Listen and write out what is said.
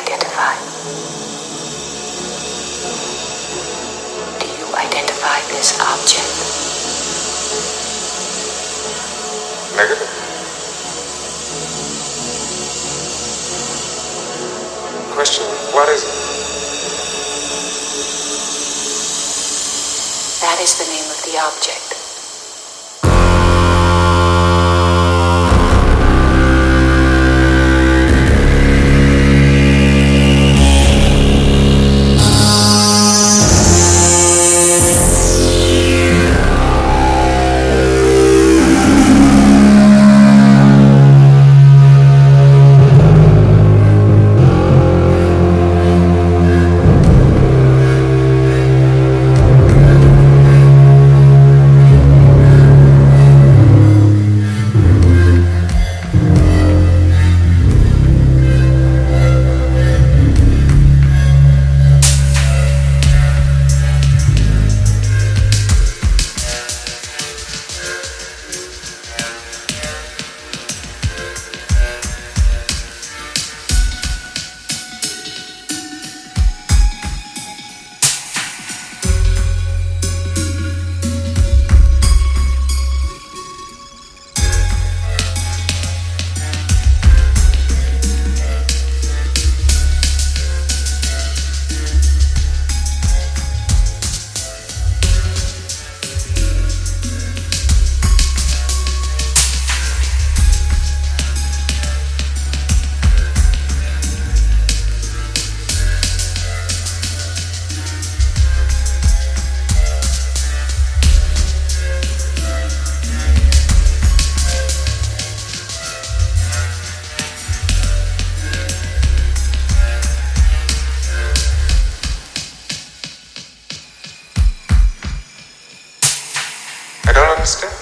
identify? Do you identify this object? Negative. Question, what is it? That is the name of the object. Understand.